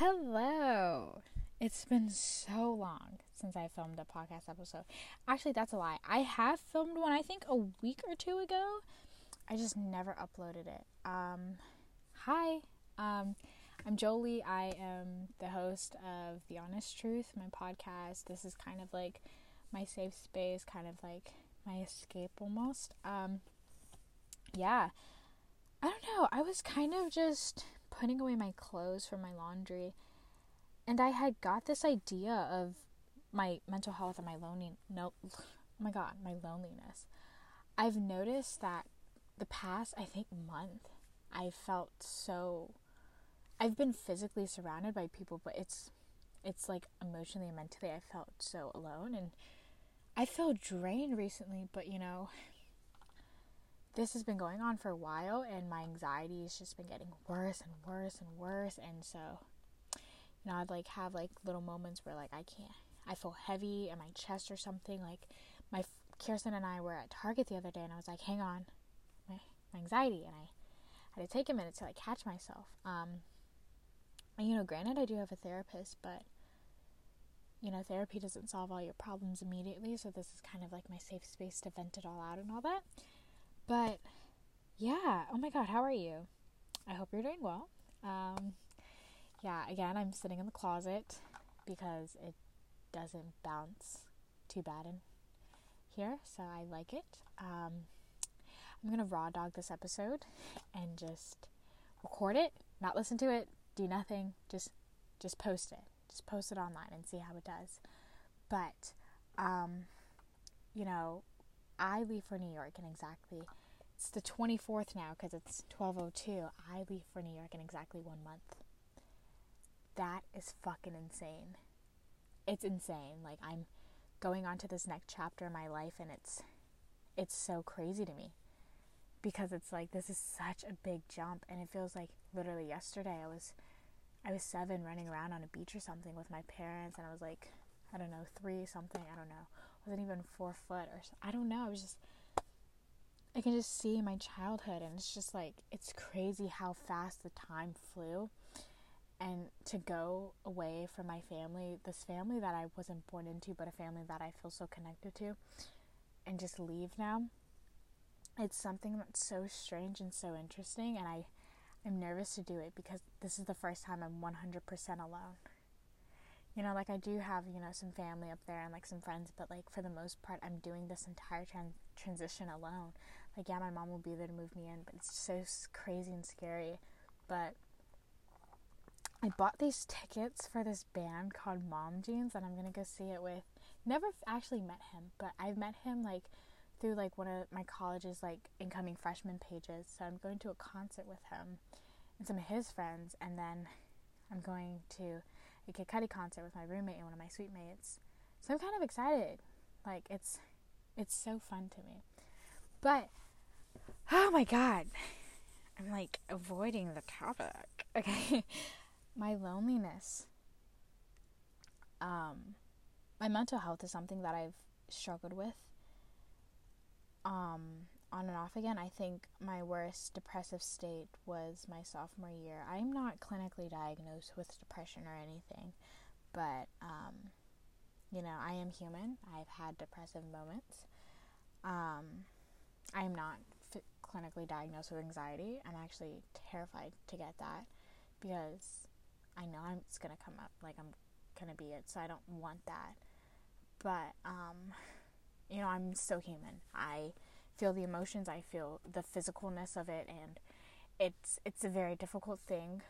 Hello. It's been so long since I filmed a podcast episode. Actually, that's a lie. I have filmed one, I think, a week or two ago. I just never uploaded it. Um, hi. Um, I'm Jolie. I am the host of The Honest Truth, my podcast. This is kind of like my safe space, kind of like my escape almost. Um, yeah. I don't know. I was kind of just putting away my clothes for my laundry and I had got this idea of my mental health and my lonely no oh my god, my loneliness. I've noticed that the past I think month I felt so I've been physically surrounded by people but it's it's like emotionally and mentally I felt so alone and I feel drained recently but you know this has been going on for a while and my anxiety has just been getting worse and worse and worse and so you know I'd like have like little moments where like I can't I feel heavy in my chest or something like my Kirsten and I were at Target the other day and I was like hang on my, my anxiety and I had to take a minute to like catch myself um and you know granted I do have a therapist but you know therapy doesn't solve all your problems immediately so this is kind of like my safe space to vent it all out and all that but yeah, oh my god, how are you? I hope you're doing well. Um, yeah, again, I'm sitting in the closet because it doesn't bounce too bad in here, so I like it. Um, I'm gonna raw dog this episode and just record it, not listen to it, do nothing, just just post it, just post it online and see how it does. But um, you know, I leave for New York in exactly it's the 24th now because it's 12:02. I leave for New York in exactly 1 month. That is fucking insane. It's insane. Like I'm going on to this next chapter in my life and it's it's so crazy to me because it's like this is such a big jump and it feels like literally yesterday I was I was 7 running around on a beach or something with my parents and I was like I don't know, 3 something, I don't know. Wasn't even 4 foot or I don't know. I was just I can just see my childhood, and it's just like it's crazy how fast the time flew. And to go away from my family, this family that I wasn't born into, but a family that I feel so connected to, and just leave now, it's something that's so strange and so interesting. And I, I'm nervous to do it because this is the first time I'm 100% alone you know, like I do have, you know, some family up there and like some friends, but like for the most part, I'm doing this entire tran- transition alone. Like, yeah, my mom will be there to move me in, but it's so crazy and scary. But I bought these tickets for this band called Mom Jeans, and I'm gonna go see it with. Never actually met him, but I've met him like through like one of my college's like incoming freshman pages. So I'm going to a concert with him and some of his friends, and then I'm going to a Kid Cudi concert with my roommate and one of my suite mates. So I'm kind of excited. Like it's it's so fun to me. But oh my god. I'm like avoiding the topic. Okay. my loneliness. Um my mental health is something that I've struggled with. Um on and off again. I think my worst depressive state was my sophomore year. I'm not clinically diagnosed with depression or anything, but um, you know, I am human. I've had depressive moments. Um, I'm not f- clinically diagnosed with anxiety. I'm actually terrified to get that because I know I'm, it's gonna come up. Like I'm gonna be it, so I don't want that. But um, you know, I'm so human. I feel the emotions, I feel the physicalness of it and it's it's a very difficult thing.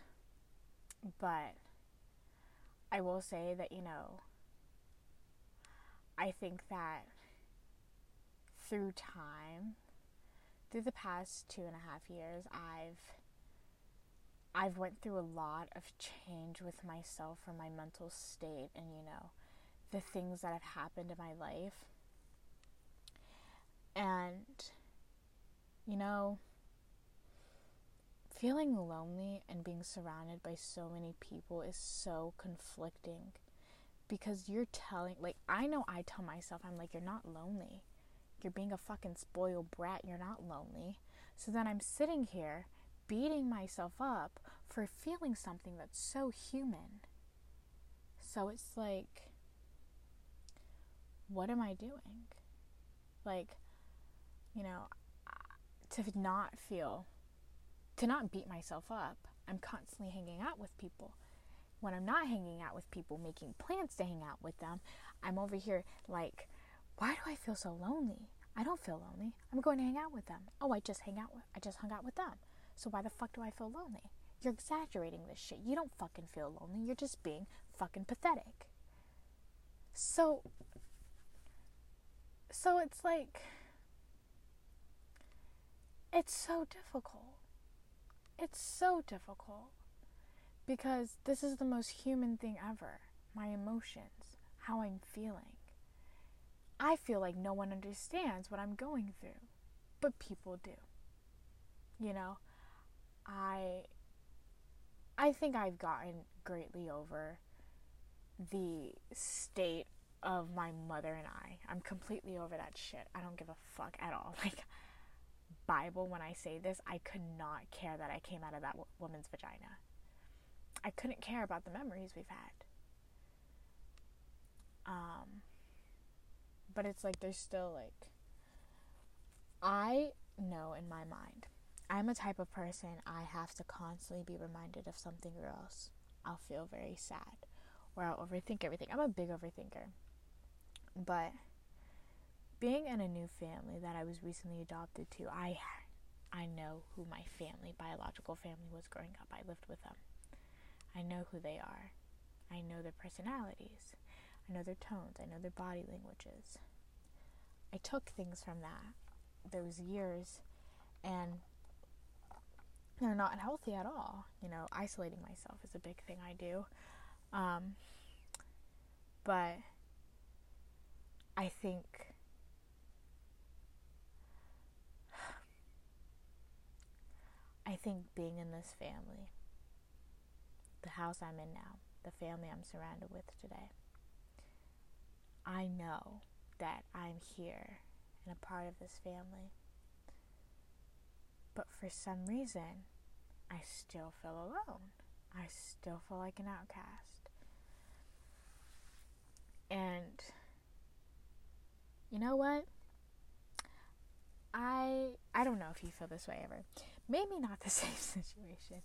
But I will say that, you know, I think that through time, through the past two and a half years, I've I've went through a lot of change with myself or my mental state and you know the things that have happened in my life and, you know, feeling lonely and being surrounded by so many people is so conflicting because you're telling, like, I know I tell myself, I'm like, you're not lonely. You're being a fucking spoiled brat. You're not lonely. So then I'm sitting here beating myself up for feeling something that's so human. So it's like, what am I doing? Like, you know, to not feel, to not beat myself up. I'm constantly hanging out with people. When I'm not hanging out with people, making plans to hang out with them, I'm over here like, why do I feel so lonely? I don't feel lonely. I'm going to hang out with them. Oh, I just hang out with I just hung out with them. So why the fuck do I feel lonely? You're exaggerating this shit. You don't fucking feel lonely. You're just being fucking pathetic. So so it's like it's so difficult. It's so difficult because this is the most human thing ever. My emotions, how I'm feeling. I feel like no one understands what I'm going through, but people do. You know, I I think I've gotten greatly over the state of my mother and I. I'm completely over that shit. I don't give a fuck at all. Like Bible when I say this, I could not care that I came out of that w- woman's vagina. I couldn't care about the memories we've had. Um but it's like there's still like I know in my mind. I'm a type of person I have to constantly be reminded of something or else I'll feel very sad or I'll overthink everything. I'm a big overthinker. But being in a new family that I was recently adopted to, I I know who my family, biological family was growing up. I lived with them. I know who they are. I know their personalities. I know their tones. I know their body languages. I took things from that those years and they're not healthy at all. You know, isolating myself is a big thing I do. Um, but I think I think being in this family, the house I'm in now, the family I'm surrounded with today, I know that I'm here and a part of this family. But for some reason, I still feel alone. I still feel like an outcast. And you know what? I I don't know if you feel this way ever. Maybe not the same situation,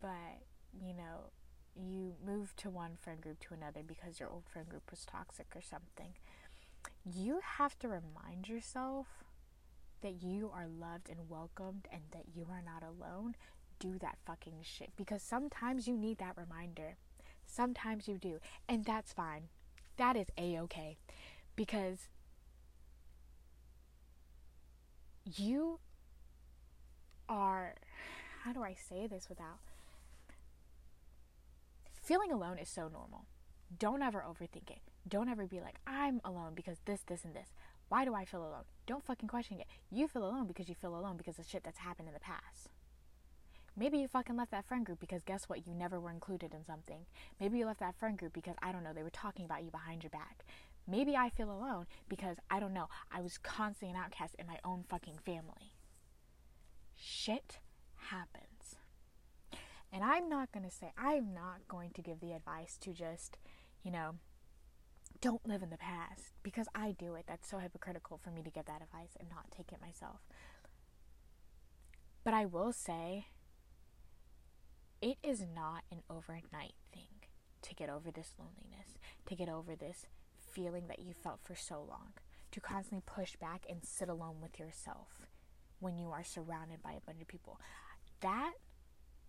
but you know, you move to one friend group to another because your old friend group was toxic or something. You have to remind yourself that you are loved and welcomed and that you are not alone. Do that fucking shit because sometimes you need that reminder. Sometimes you do, and that's fine. That is a okay because you are how do I say this without feeling alone is so normal. Don't ever overthink it. Don't ever be like, I'm alone because this, this, and this. Why do I feel alone? Don't fucking question it. You feel alone because you feel alone because of shit that's happened in the past. Maybe you fucking left that friend group because guess what? You never were included in something. Maybe you left that friend group because, I don't know, they were talking about you behind your back. Maybe I feel alone because I don't know, I was constantly an outcast in my own fucking family. Shit happens. And I'm not going to say, I'm not going to give the advice to just, you know, don't live in the past because I do it. That's so hypocritical for me to give that advice and not take it myself. But I will say, it is not an overnight thing to get over this loneliness, to get over this feeling that you felt for so long, to constantly push back and sit alone with yourself when you are surrounded by a bunch of people. That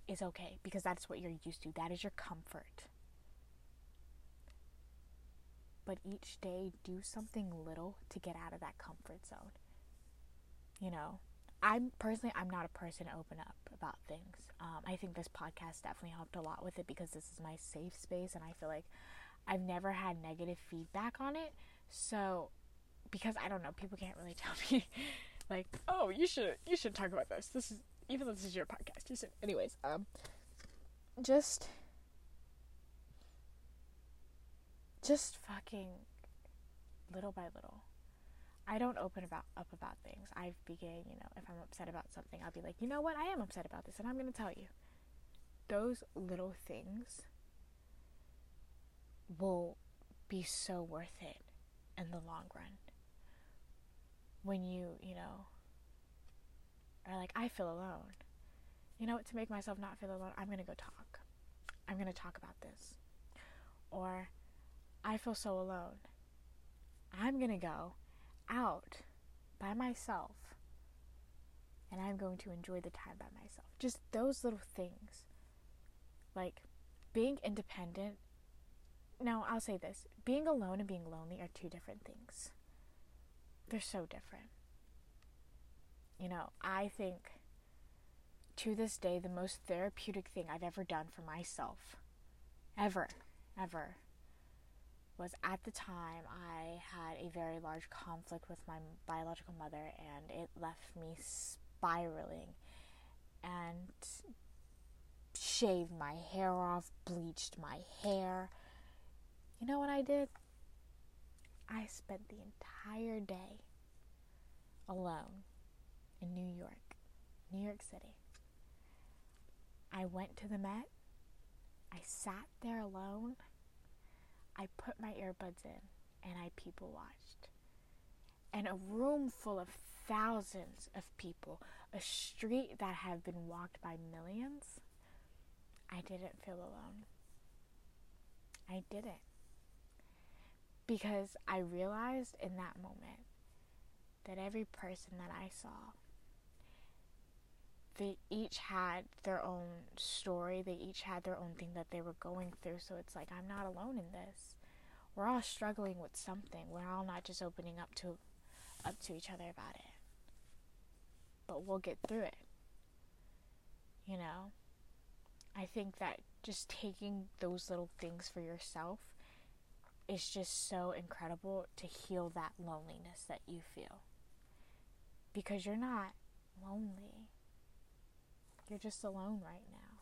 is okay because that's what you're used to, that is your comfort. But each day, do something little to get out of that comfort zone. You know, I'm personally, I'm not a person to open up about things. Um, I think this podcast definitely helped a lot with it because this is my safe space, and I feel like I've never had negative feedback on it. So, because I don't know, people can't really tell me like, oh, you should you should talk about this. This is even though this is your podcast. You should, anyways. Um, just just fucking little by little. I don't open about up about things. I begin, you know, if I'm upset about something, I'll be like, you know what, I am upset about this, and I'm going to tell you. Those little things will be so worth it in the long run. When you, you know, are like, I feel alone. You know what? To make myself not feel alone, I'm going to go talk. I'm going to talk about this. Or, I feel so alone. I'm going to go out by myself and I'm going to enjoy the time by myself. Just those little things. Like being independent. Now, I'll say this being alone and being lonely are two different things. They're so different. You know, I think to this day, the most therapeutic thing I've ever done for myself, ever, ever, was at the time I had a very large conflict with my biological mother and it left me spiraling and shaved my hair off, bleached my hair. You know what I did? I spent the entire day alone in New York, New York City. I went to the Met. I sat there alone I put my earbuds in and I people watched. And a room full of thousands of people, a street that had been walked by millions, I didn't feel alone. I didn't. Because I realized in that moment that every person that I saw they each had their own story. They each had their own thing that they were going through. So it's like I'm not alone in this. We're all struggling with something. We're all not just opening up to up to each other about it. But we'll get through it. You know? I think that just taking those little things for yourself is just so incredible to heal that loneliness that you feel. Because you're not lonely you're just alone right now.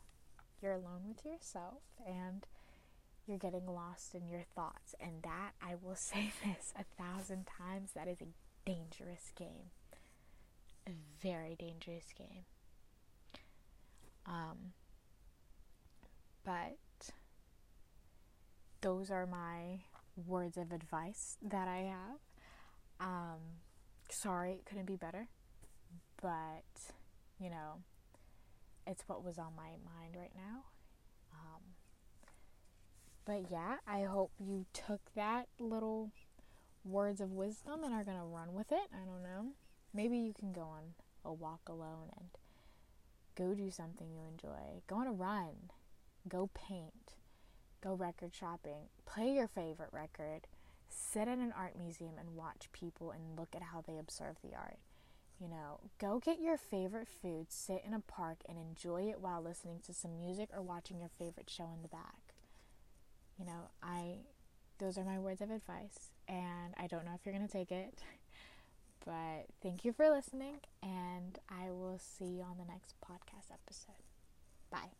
You're alone with yourself and you're getting lost in your thoughts. And that, I will say this a thousand times, that is a dangerous game. A very dangerous game. Um, but those are my words of advice that I have. Um, sorry, it couldn't be better. But, you know, it's what was on my mind right now. Um, but yeah, I hope you took that little words of wisdom and are to run with it. I don't know. Maybe you can go on a walk alone and go do something you enjoy. Go on a run. Go paint. Go record shopping. Play your favorite record. Sit in an art museum and watch people and look at how they observe the art. You know, go get your favorite food, sit in a park, and enjoy it while listening to some music or watching your favorite show in the back. You know, I, those are my words of advice, and I don't know if you're going to take it, but thank you for listening, and I will see you on the next podcast episode. Bye.